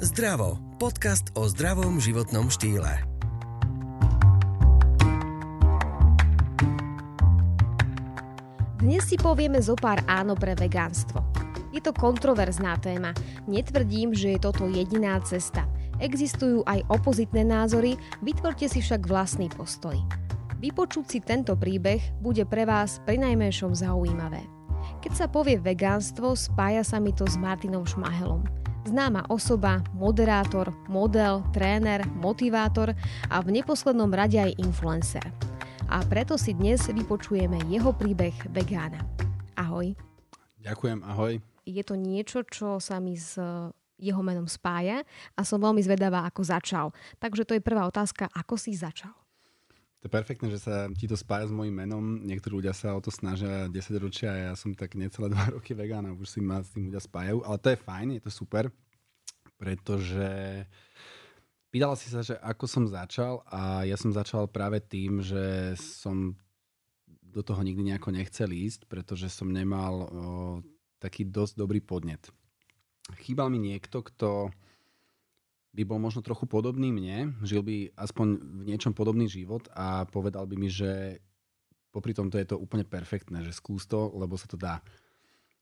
Zdravo. Podcast o zdravom životnom štýle. Dnes si povieme zo pár áno pre vegánstvo. Je to kontroverzná téma. Netvrdím, že je toto jediná cesta. Existujú aj opozitné názory, vytvorte si však vlastný postoj. Vypočuť si tento príbeh bude pre vás prinajmenšom zaujímavé. Keď sa povie vegánstvo, spája sa mi to s Martinom Šmahelom – Známa osoba, moderátor, model, tréner, motivátor a v neposlednom rade aj influencer. A preto si dnes vypočujeme jeho príbeh vegána. Ahoj. Ďakujem, ahoj. Je to niečo, čo sa mi s jeho menom spája a som veľmi zvedavá, ako začal. Takže to je prvá otázka, ako si začal? To je perfektné, že sa ti to spája s mojim menom. Niektorí ľudia sa o to snažia 10 ročia a ja som tak necelé 2 roky vegán a už si ma s tým ľudia spájajú. Ale to je fajn, je to super, pretože pýtala si sa, že ako som začal a ja som začal práve tým, že som do toho nikdy nejako nechcel ísť, pretože som nemal o, taký dosť dobrý podnet. Chýbal mi niekto, kto by bol možno trochu podobný mne, žil by aspoň v niečom podobný život a povedal by mi, že popri tomto je to úplne perfektné, že skús to, lebo sa to dá.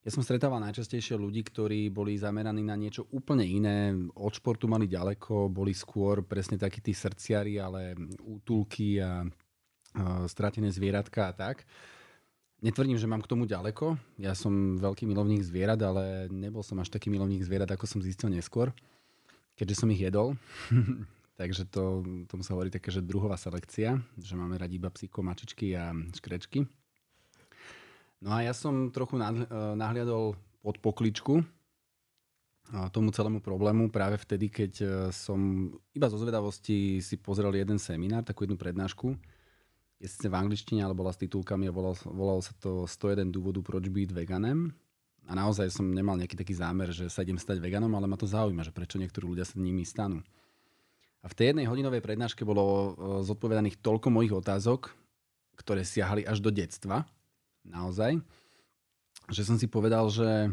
Ja som stretával najčastejšie ľudí, ktorí boli zameraní na niečo úplne iné, od športu mali ďaleko, boli skôr presne takí tí srdciari, ale útulky a, stratené zvieratka a tak. Netvrdím, že mám k tomu ďaleko. Ja som veľký milovník zvierat, ale nebol som až taký milovník zvierat, ako som zistil neskôr keďže som ich jedol. Takže to, tomu sa hovorí také, že druhová selekcia, že máme radi iba psíko, mačičky a škrečky. No a ja som trochu eh, nahliadol pod pokličku eh, tomu celému problému práve vtedy, keď eh, som iba zo zvedavosti si pozrel jeden seminár, takú jednu prednášku. Je v angličtine, ale bola s titulkami a volalo, volalo sa to 101 dôvodu, proč byť veganem. A naozaj som nemal nejaký taký zámer, že sa idem stať veganom, ale ma to zaujíma, že prečo niektorí ľudia sa nimi stanú. A v tej jednej hodinovej prednáške bolo e, zodpovedaných toľko mojich otázok, ktoré siahali až do detstva, naozaj, že som si povedal, že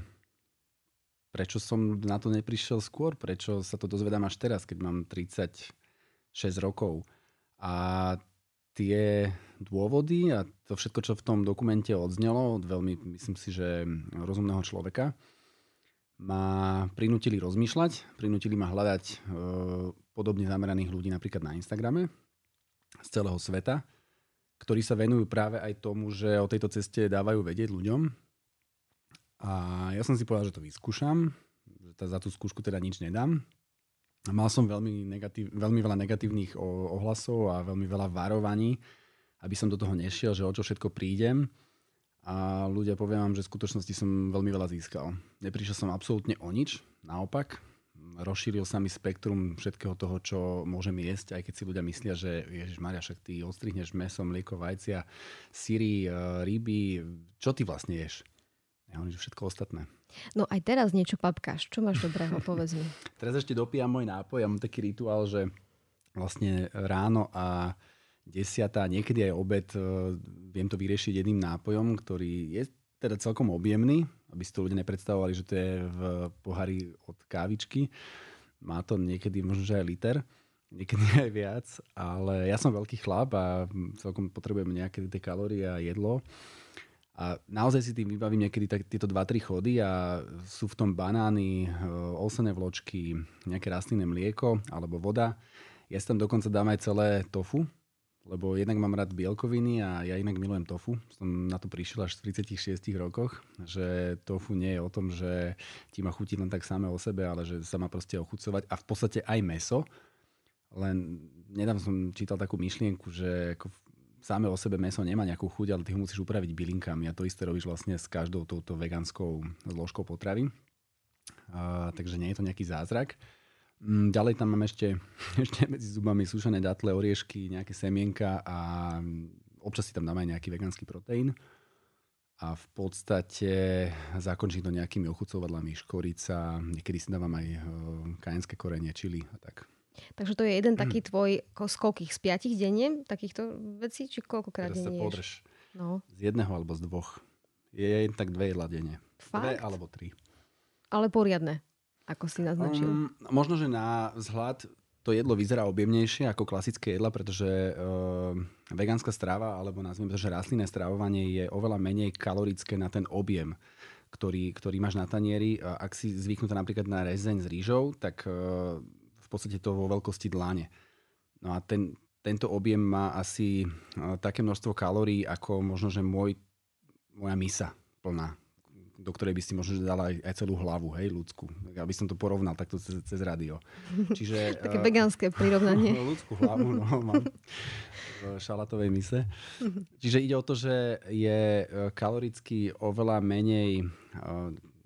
prečo som na to neprišiel skôr, prečo sa to dozvedám až teraz, keď mám 36 rokov. A tie dôvody a to všetko, čo v tom dokumente odznelo, od veľmi, myslím si, že rozumného človeka, ma prinútili rozmýšľať, prinútili ma hľadať e, podobne zameraných ľudí napríklad na Instagrame z celého sveta, ktorí sa venujú práve aj tomu, že o tejto ceste dávajú vedieť ľuďom. A ja som si povedal, že to vyskúšam, že za tú skúšku teda nič nedám, Mal som veľmi, negatív, veľmi veľa negatívnych ohlasov a veľmi veľa varovaní, aby som do toho nešiel, že o čo všetko prídem. A ľudia poviem vám, že v skutočnosti som veľmi veľa získal. Neprišiel som absolútne o nič, naopak. Rozšíril sa mi spektrum všetkého toho, čo môžem jesť, aj keď si ľudia myslia, že Ježiš Maria, však ty odstrihneš meso, mlieko, vajcia, syry, e, ryby, čo ty vlastne ješ? Ja hovorím, že všetko ostatné. No aj teraz niečo papkáš. Čo máš dobrého, povedz mi. teraz ešte dopijam môj nápoj. Ja mám taký rituál, že vlastne ráno a desiatá, niekedy aj obed, e, viem to vyriešiť jedným nápojom, ktorý je teda celkom objemný, aby si to ľudia nepredstavovali, že to je v pohári od kávičky. Má to niekedy možno, že aj liter, niekedy aj viac, ale ja som veľký chlap a celkom potrebujem nejaké tie kalórie a jedlo. A naozaj si tým vybavím niekedy tak, tieto 2-3 chody a sú v tom banány, e, olsené vločky, nejaké rastlinné mlieko alebo voda. Ja si tam dokonca dám aj celé tofu, lebo jednak mám rád bielkoviny a ja inak milujem tofu. Som na to prišiel až v 36 rokoch, že tofu nie je o tom, že ti ma chutí len tak samé o sebe, ale že sa má proste ochucovať a v podstate aj meso. Len nedávno som čítal takú myšlienku, že ako Sáme o sebe meso nemá nejakú chuť, ale ty ho musíš upraviť bylinkami a to isté robíš vlastne s každou touto vegánskou zložkou potravy. A, takže nie je to nejaký zázrak. Mm, ďalej tam mám ešte, ešte medzi zubami sušené datle, oriešky, nejaké semienka a občas si tam dám aj nejaký vegánsky proteín. A v podstate zakončím to nejakými ochucovadlami, škorica, niekedy si dávam aj kajenské korenie, čili a tak. Takže to je jeden mm. taký tvoj, z koľkých? Z piatich denne takýchto vecí? Či koľkokrát Teraz denne podrž. No. Z jedného alebo z dvoch. Je tak dve jedla denne. Fakt? Dve alebo tri. Ale poriadne. ako si naznačil? Um, možno, že na vzhľad to jedlo vyzerá objemnejšie ako klasické jedla, pretože uh, vegánska strava, alebo nazvime to, že rastlinné stravovanie je oveľa menej kalorické na ten objem, ktorý, ktorý máš na tanieri. Ak si zvyknutá napríklad na rezeň s rýžou, tak uh, v podstate to vo veľkosti dlane. No a ten, tento objem má asi uh, také množstvo kalórií, ako možno, že môj, moja misa plná do ktorej by si možno dala aj, aj celú hlavu, hej, ľudskú. Aby som to porovnal takto cez, cez rádio. Čiže, Také uh, vegánske prirovnanie. ľudskú hlavu, no, mám v šalatovej mise. Čiže ide o to, že je eh, kaloricky oveľa menej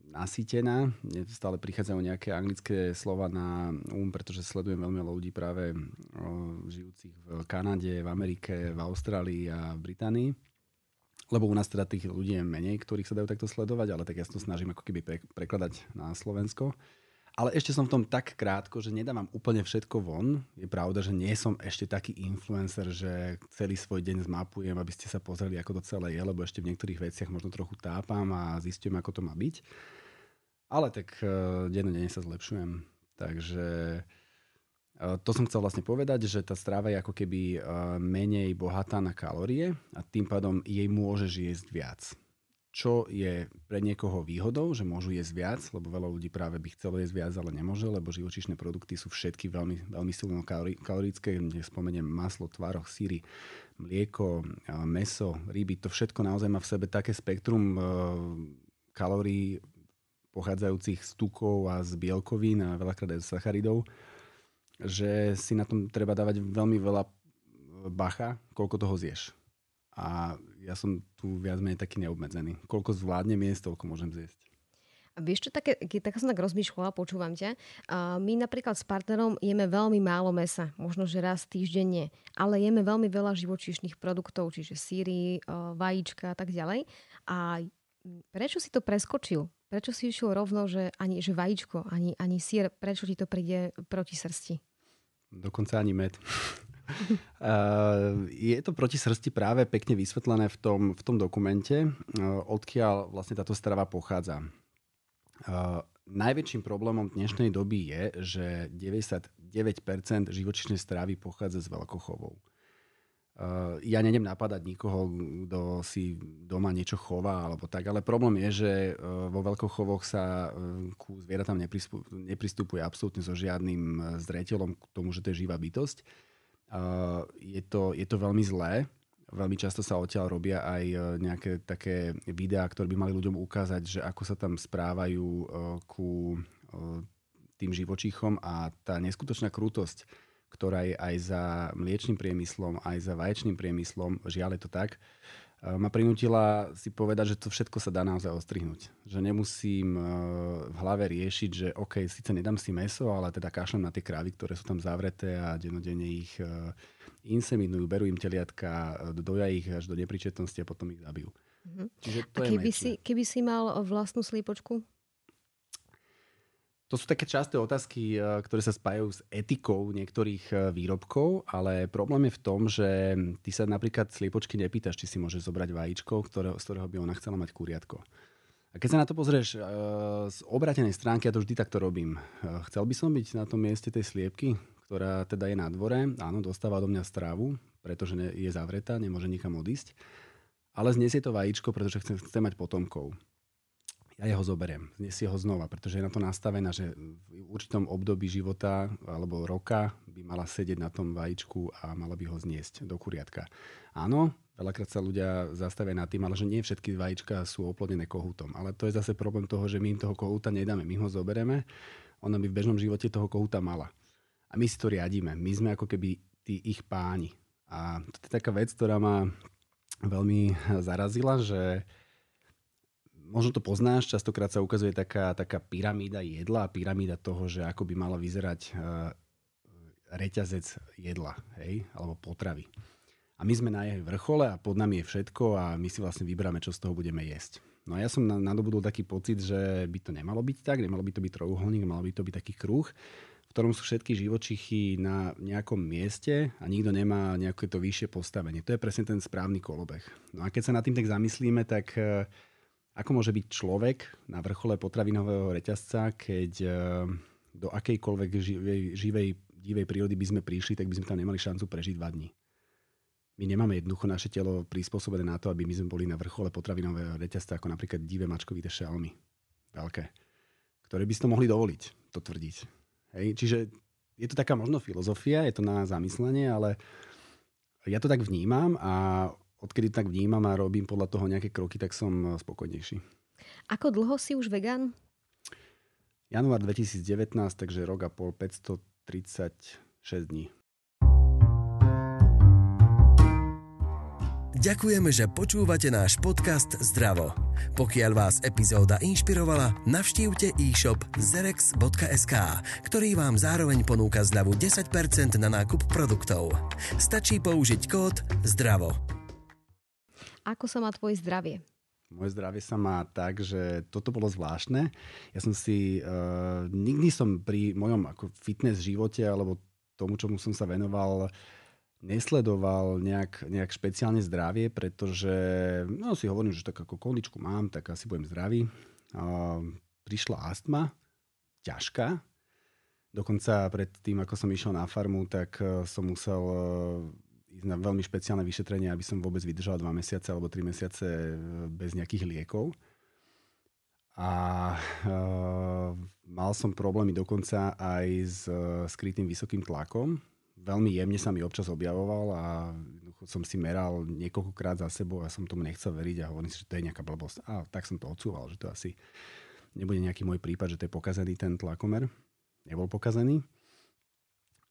nasýtená. Stále prichádzajú nejaké anglické slova na um, pretože sledujem veľmi ľudí práve žijúcich v Kanade, v Amerike, v Austrálii a v Británii lebo u nás teda tých ľudí je menej, ktorých sa dajú takto sledovať, ale tak ja sa to snažím ako keby pre, prekladať na Slovensko. Ale ešte som v tom tak krátko, že nedávam úplne všetko von. Je pravda, že nie som ešte taký influencer, že celý svoj deň zmapujem, aby ste sa pozreli, ako to celé je, lebo ešte v niektorých veciach možno trochu tápam a zistím, ako to má byť. Ale tak uh, denne sa zlepšujem. Takže Eh, to som chcel vlastne povedať, že tá strava je ako keby eh, menej bohatá na kalórie a tým pádom jej môžeš jesť viac. Čo je pre niekoho výhodou, že môžu jesť viac, lebo veľa ľudí práve by chcelo jesť viac, ale nemôže, lebo živočíšne produkty sú všetky veľmi, veľmi silno kalorické. Spomeniem maslo, tvároch, síry, mlieko, meso, ryby. To všetko naozaj má v sebe také spektrum kalórií pochádzajúcich z tukov a z bielkovín a veľakrát aj z sacharidov, že si na tom treba dávať veľmi veľa bacha, koľko toho zješ. A ja som tu viac menej taký neobmedzený. Koľko zvládnem jesť, toľko môžem zjesť. A vieš čo, také, tak som tak rozmýšľala, počúvam ťa. Uh, my napríklad s partnerom jeme veľmi málo mesa, možno že raz týždenne, ale jeme veľmi veľa živočíšnych produktov, čiže síry, uh, vajíčka a tak ďalej. A prečo si to preskočil? Prečo si išiel rovno, že ani že vajíčko, ani, ani sír, prečo ti to príde proti srsti? dokonca ani med. Je to proti srsti práve pekne vysvetlené v tom, v tom dokumente, odkiaľ vlastne táto strava pochádza. Najväčším problémom dnešnej doby je, že 99% živočišnej stravy pochádza z veľkochovov. Ja nedem napadať nikoho, kto si doma niečo chová alebo tak, ale problém je, že vo veľkochovoch sa ku zvieratám nepristupuje absolútne so žiadnym zreteľom k tomu, že to je živá bytosť. Je to, je to veľmi zlé. Veľmi často sa odtiaľ robia aj nejaké také videá, ktoré by mali ľuďom ukázať, že ako sa tam správajú ku tým živočíchom a tá neskutočná krutosť ktorá je aj za mliečným priemyslom, aj za vaječným priemyslom, žiaľ je to tak, eh, ma prinútila si povedať, že to všetko sa dá naozaj ostrihnúť. Že nemusím eh, v hlave riešiť, že OK, síce nedám si meso, ale teda kašlem na tie krávy, ktoré sú tam zavreté a denodenne ich eh, inseminujú, berú im teliatka, doja ich až do nepričetnosti a potom ich zabijú. Mm-hmm. Čiže to a keby, je si, keby si mal vlastnú slípočku? To sú také časté otázky, eh, ktoré sa spájajú s etikou niektorých eh, výrobkov, ale problém je v tom, že ty sa napríklad sliepočky nepýtaš, či si môže zobrať vajíčko, ktoré, z ktorého by ona chcela mať kuriatko. A keď sa na to pozrieš uh, z obratenej stránky, ja to vždy takto robím. Uh, chcel by som byť na tom mieste tej sliepky, ktorá teda je na dvore, áno, dostáva do mňa stravu, pretože je zavretá, nemôže nikam odísť, ale znesie to vajíčko, pretože chce, chce mať potomkov ja jeho zoberiem, znesie ho znova, pretože je na to nastavená, že v určitom období života alebo roka by mala sedieť na tom vajíčku a mala by ho zniesť do kuriatka. Áno, veľakrát sa ľudia zastavia nad tým, ale že nie všetky vajíčka sú oplodené kohútom. Ale to je zase problém toho, že my im toho kohúta nedáme. My ho zoberieme, ona by v bežnom živote toho kohúta mala. A my si to riadíme. My sme ako keby tí ich páni. A to je taká vec, ktorá ma veľmi zarazila, že možno to poznáš, častokrát sa ukazuje taká, taká pyramída jedla a pyramída toho, že ako by mala vyzerať uh, reťazec jedla, hej, alebo potravy. A my sme na jej vrchole a pod nami je všetko a my si vlastne vyberáme, čo z toho budeme jesť. No a ja som nadobudol taký pocit, že by to nemalo byť tak, nemalo by to byť trojuholník, malo by to byť taký kruh, v ktorom sú všetky živočichy na nejakom mieste a nikto nemá nejaké to vyššie postavenie. To je presne ten správny kolobeh. No a keď sa nad tým tak zamyslíme, tak uh, ako môže byť človek na vrchole potravinového reťazca, keď e, do akejkoľvek živej, živej divej prírody by sme prišli, tak by sme tam nemali šancu prežiť dva dní. My nemáme jednoducho naše telo prispôsobené na to, aby my sme boli na vrchole potravinového reťazca, ako napríklad divé mačkovité šelmy. Veľké. Ktoré by si to mohli dovoliť, to tvrdiť. Hej? Čiže je to taká možno filozofia, je to na zamyslenie, ale ja to tak vnímam a odkedy tak vnímam a robím podľa toho nejaké kroky, tak som spokojnejší. Ako dlho si už vegan? Január 2019, takže rok a pol, 536 dní. Ďakujeme, že počúvate náš podcast Zdravo. Pokiaľ vás epizóda inšpirovala, navštívte e-shop zerex.sk, ktorý vám zároveň ponúka zľavu 10% na nákup produktov. Stačí použiť kód ZDRAVO. Ako sa má tvoje zdravie? Moje zdravie sa má tak, že toto bolo zvláštne. Ja som si, uh, nikdy som pri mojom ako fitness živote alebo tomu, čomu som sa venoval, nesledoval nejak, nejak špeciálne zdravie, pretože no, si hovorím, že tak ako kondičku mám, tak asi budem zdravý. A prišla astma, ťažká. Dokonca pred tým, ako som išiel na farmu, tak e, som musel e, ísť na veľmi špeciálne vyšetrenie, aby som vôbec vydržal dva mesiace alebo tri mesiace e, bez nejakých liekov. A uh, mal som problémy dokonca aj s uh, skrytým vysokým tlakom, veľmi jemne sa mi občas objavoval a som si meral niekoľkokrát za sebou a som tomu nechcel veriť a hovorím si, že to je nejaká blbosť. A tak som to odsúval, že to asi nebude nejaký môj prípad, že to je pokazený ten tlakomer. Nebol pokazený.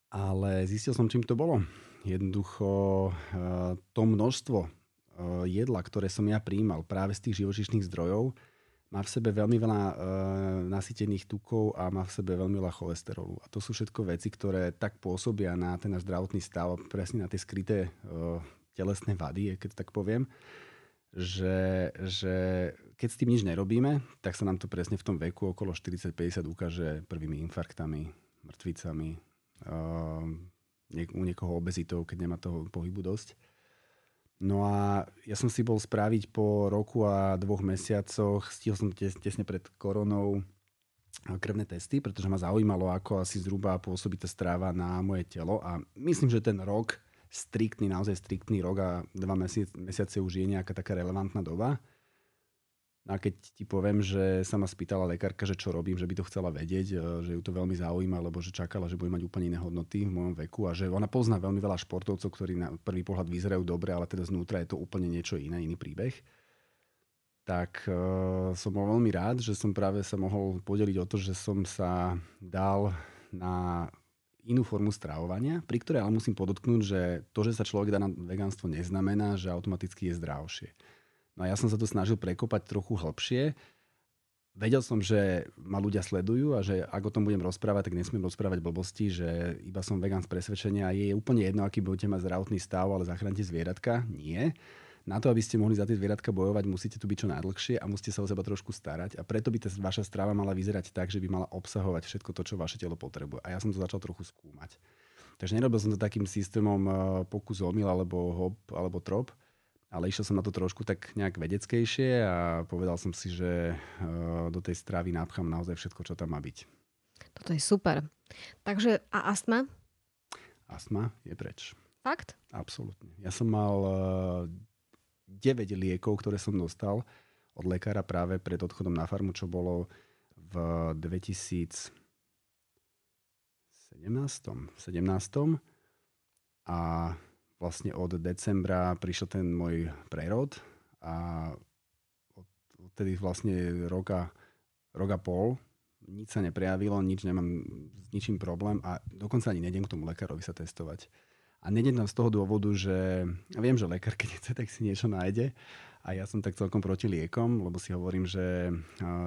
Ale zistil som, čím to bolo. Jednoducho eh, to množstvo eh, jedla, ktoré som ja príjmal práve z tých živočišných zdrojov, má v sebe veľmi veľa e, nasytených tukov a má v sebe veľmi veľa cholesterolu. A to sú všetko veci, ktoré tak pôsobia na ten náš zdravotný stav, presne na tie skryté e, telesné vady, keď tak poviem, že, že keď s tým nič nerobíme, tak sa nám to presne v tom veku okolo 40-50 ukáže prvými infarktami, mŕtvicami, u niekoho obezitou, keď nemá toho pohybu dosť. No a ja som si bol spraviť po roku a dvoch mesiacoch, stihol som tes, tesne pred koronou krvné testy, pretože ma zaujímalo, ako asi zhruba pôsobí tá stráva na moje telo a myslím, že ten rok, striktný, naozaj striktný rok a dva mesiace už je nejaká taká relevantná doba. A keď ti poviem, že sa ma spýtala lekárka, že čo robím, že by to chcela vedieť, e, že ju to veľmi zaujíma, lebo že čakala, že bude mať úplne iné hodnoty v mojom veku a že ona pozná veľmi veľa športovcov, ktorí na prvý pohľad vyzerajú dobre, ale teda znútra je to úplne niečo iné, iný príbeh. Tak uh, som bol veľmi rád, že som práve sa mohol podeliť o to, že som sa dal na inú formu stravovania, pri ktorej ale musím podotknúť, že to, že sa človek dá na vegánstvo, neznamená, že automaticky je zdravšie. No a ja som sa to snažil prekopať trochu hlbšie. Vedel som, že ma ľudia sledujú a že ak o tom budem rozprávať, tak nesmiem rozprávať blbosti, že iba som vegán z presvedčenia a je úplne jedno, aký budete mať zdravotný stav, ale zachránite zvieratka. Nie. Na to, aby ste mohli za tie zvieratka bojovať, musíte tu byť čo najdlhšie a musíte sa o seba trošku starať. A preto by tá vaša strava mala vyzerať tak, že by mala obsahovať všetko to, čo vaše telo potrebuje. A ja som to začal trochu skúmať. Takže nerobil som to takým systémom eh, pokus omyl alebo hop alebo trop, ale išiel som na to trošku tak nejak vedeckejšie a povedal som si, že eh, do tej stravy napchám naozaj všetko, čo tam má byť. Toto je super. Takže a astma? Astma je preč. Fakt? Absolútne. Ja som mal 9 eh, liekov, ktoré som dostal od lekára práve pred odchodom na farmu, čo bolo v 2017. 17. A vlastne od decembra prišiel ten môj prerod a odtedy vlastne roka, roka pol nič sa neprejavilo, nič nemám s ničím problém a dokonca ani nejdem k tomu lekárovi sa testovať. A nejdem tam z toho dôvodu, že ja viem, že lekár, keď chce, tak si niečo nájde. A ja som tak celkom proti liekom, lebo si hovorím, že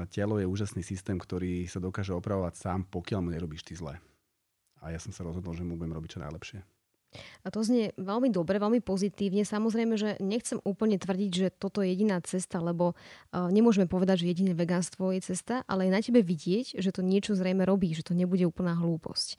telo je úžasný systém, ktorý sa dokáže opravovať sám, pokiaľ mu nerobíš ty zle. A ja som sa rozhodol, že mu budem robiť čo najlepšie. A to znie veľmi dobre, veľmi pozitívne. Samozrejme, že nechcem úplne tvrdiť, že toto je jediná cesta, lebo uh, nemôžeme povedať, že jediné vegánstvo je cesta, ale je na tebe vidieť, že to niečo zrejme robí, že to nebude úplná hlúposť.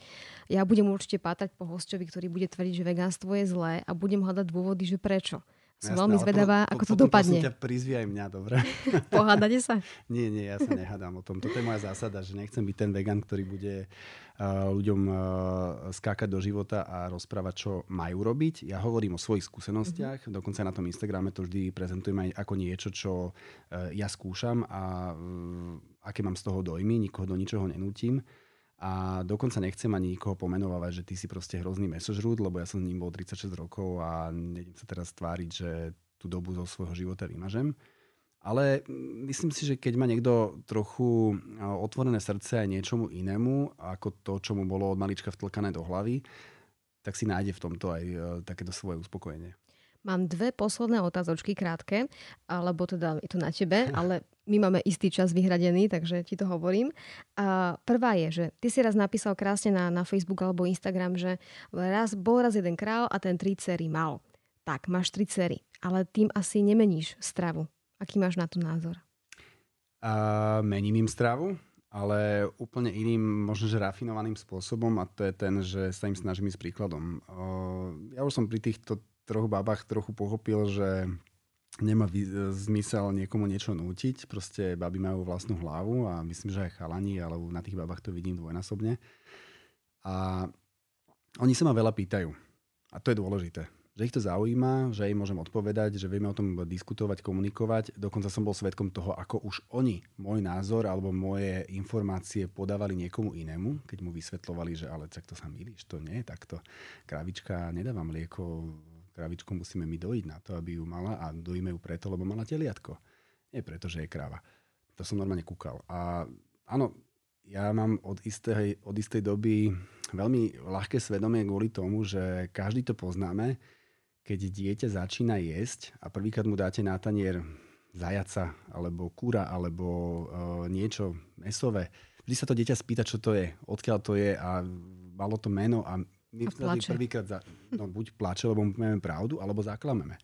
Ja budem určite pátať po hostovi, ktorý bude tvrdiť, že vegánstvo je zlé a budem hľadať dôvody, že prečo. Som veľmi zvedavá, ako to dopadne. ťa prizvi aj mňa, dobre? Pohádate sa? nie, nie, ja sa nehádam o tom. Toto je moja zásada, že nechcem byť ten vegan, ktorý bude uh, ľuďom uh, skákať do života a rozprávať, čo majú robiť. Ja hovorím o svojich skúsenostiach, mm-hmm. dokonca na tom Instagrame to vždy prezentujem aj ako niečo, čo uh, ja skúšam a aké mám z toho dojmy, nikoho do ničoho nenútim. A dokonca nechcem ani nikoho pomenovať, že ty si proste hrozný mesožrút, lebo ja som s ním bol 36 rokov a nejdem sa teraz tváriť, že tú dobu zo svojho života vymažem. Ale myslím si, že keď má niekto trochu otvorené srdce aj niečomu inému, ako to, čo mu bolo od malička vtlkané do hlavy, tak si nájde v tomto aj e, takéto svoje uspokojenie. Mám dve posledné otázočky krátke, alebo teda je to na tebe, ale my máme istý čas vyhradený, takže ti to hovorím. A prvá je, že ty si raz napísal krásne na, na Facebook alebo Instagram, že raz, bol raz jeden král a ten tri cery mal. Tak, máš tri cery, ale tým asi nemeníš stravu. Aký máš na to názor? A mením im stravu, ale úplne iným, možno že rafinovaným spôsobom a to je ten, že sa im snažím ísť príkladom. Ja už som pri týchto troch babách trochu pochopil, že nemá zmysel niekomu niečo nútiť. Proste baby majú vlastnú hlavu a myslím, že aj chalani, ale na tých babách to vidím dvojnásobne. A oni sa ma veľa pýtajú. A to je dôležité. Že ich to zaujíma, že im môžem odpovedať, že vieme o tom diskutovať, komunikovať. Dokonca som bol svetkom toho, ako už oni môj názor alebo moje informácie podávali niekomu inému, keď mu vysvetlovali, že ale tak to sa milíš, to nie je takto. Kravička nedáva mlieko kravičku musíme my dojiť na to, aby ju mala a dojíme ju preto, lebo mala teliatko. Nie preto, že je kráva. To som normálne kúkal. A áno, ja mám od istej, od istej doby veľmi ľahké svedomie kvôli tomu, že každý to poznáme, keď dieťa začína jesť a prvýkrát mu dáte na tanier zajaca, alebo kúra, alebo e, niečo mesové. Vždy sa to dieťa spýta, čo to je, odkiaľ to je a malo to meno a my prvýkrát za, no, buď plače, lebo máme pravdu, alebo zaklameme.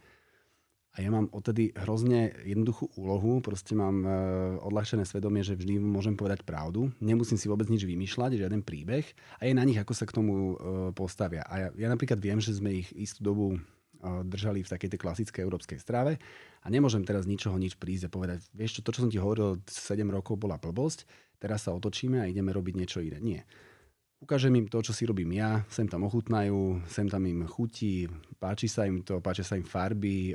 A ja mám odtedy hrozne jednoduchú úlohu, proste mám e, odľahčené svedomie, že vždy môžem povedať pravdu, nemusím si vôbec nič vymýšľať, žiaden príbeh a je na nich, ako sa k tomu e, postavia. A ja, ja napríklad viem, že sme ich istú dobu e, držali v takej tej klasickej európskej strave a nemôžem teraz ničoho nič prísť a povedať, vieš čo, to, čo som ti hovoril 7 rokov bola blbosť, teraz sa otočíme a ideme robiť niečo iné. Nie ukážem im to, čo si robím ja, sem tam ochutnajú, sem tam im chutí, páči sa im to, páči sa im farby,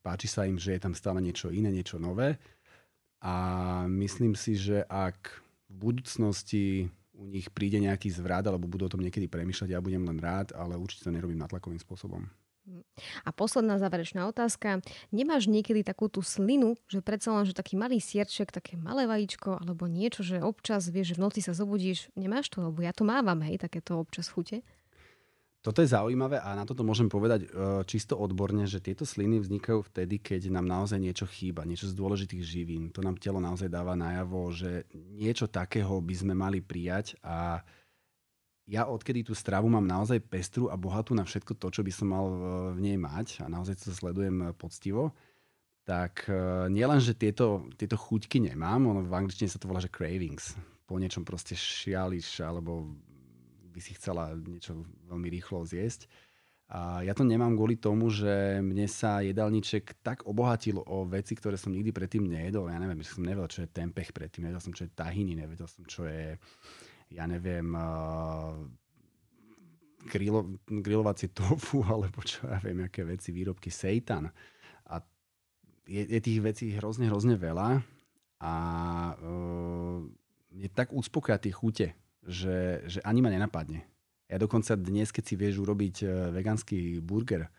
páči sa im, že je tam stále niečo iné, niečo nové. A myslím si, že ak v budúcnosti u nich príde nejaký zvrat, alebo budú o tom niekedy premýšľať, ja budem len rád, ale určite to nerobím natlakovým spôsobom. A posledná záverečná otázka. Nemáš niekedy takú tú slinu, že predsa len, že taký malý sierček, také malé vajíčko alebo niečo, že občas vieš, že v noci sa zobudíš. Nemáš to? Lebo ja to mávam, hej, takéto občas chute. Toto je zaujímavé a na toto môžem povedať e, čisto odborne, že tieto sliny vznikajú vtedy, keď nám naozaj niečo chýba, niečo z dôležitých živín. To nám telo naozaj dáva najavo, že niečo takého by sme mali prijať a ja odkedy tú stravu mám naozaj pestru a bohatú na všetko to, čo by som mal v nej mať a naozaj to sledujem poctivo, tak e, nielen, že tieto, tieto chuťky nemám, ono v angličtine sa to volá, že cravings. Po niečom proste šiališ alebo by si chcela niečo veľmi rýchlo zjesť. A ja to nemám kvôli tomu, že mne sa jedálniček tak obohatil o veci, ktoré som nikdy predtým nejedol. Ja neviem, že som nevedel, čo je tempeh predtým, nevedel som, čo je tahiny, nevedel som, čo je ja neviem, uh, grilo, grilovacie tofu, alebo čo ja viem, aké veci, výrobky seitan. A je, je tých vecí hrozne, hrozne veľa a uh, mne tak uspokoja tie chute, že, že ani ma nenapadne. Ja dokonca dnes, keď si vieš urobiť vegánsky burger,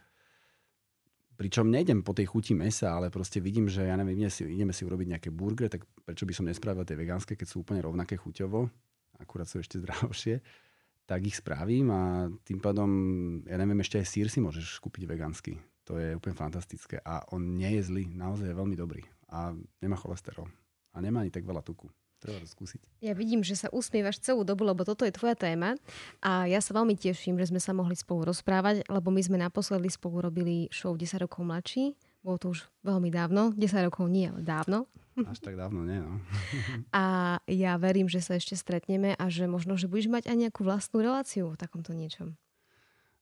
pričom nejdem po tej chuti mesa, ale proste vidím, že ja neviem, ideme si, ideme si urobiť nejaké burger, tak prečo by som nespravil tie vegánske, keď sú úplne rovnaké chuťovo akurát sú ešte zdravšie, tak ich spravím a tým pádom, ja neviem, ešte aj sír si môžeš kúpiť vegánsky. To je úplne fantastické a on nie je zlý, naozaj je veľmi dobrý a nemá cholesterol a nemá ani tak veľa tuku. Treba to skúsiť. Ja vidím, že sa usmievaš celú dobu, lebo toto je tvoja téma a ja sa veľmi teším, že sme sa mohli spolu rozprávať, lebo my sme naposledy spolu robili show 10 rokov mladší. Bolo to už veľmi dávno, 10 rokov nie, ale dávno. Až tak dávno nie, no. a ja verím, že sa ešte stretneme a že možno, že budeš mať aj nejakú vlastnú reláciu v takomto niečom.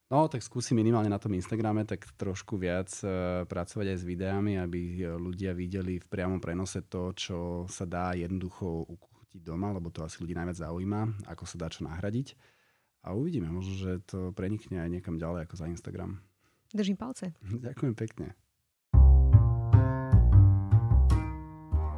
No, tak skúsim minimálne na tom Instagrame tak trošku viac uh, pracovať aj s videami, aby ľudia videli v priamom prenose to, čo sa dá jednoducho ukuchtiť doma, lebo to asi ľudí najviac zaujíma, ako sa dá čo nahradiť. A uvidíme, možno, že to prenikne aj niekam ďalej ako za Instagram. Držím palce. Ďakujem pekne.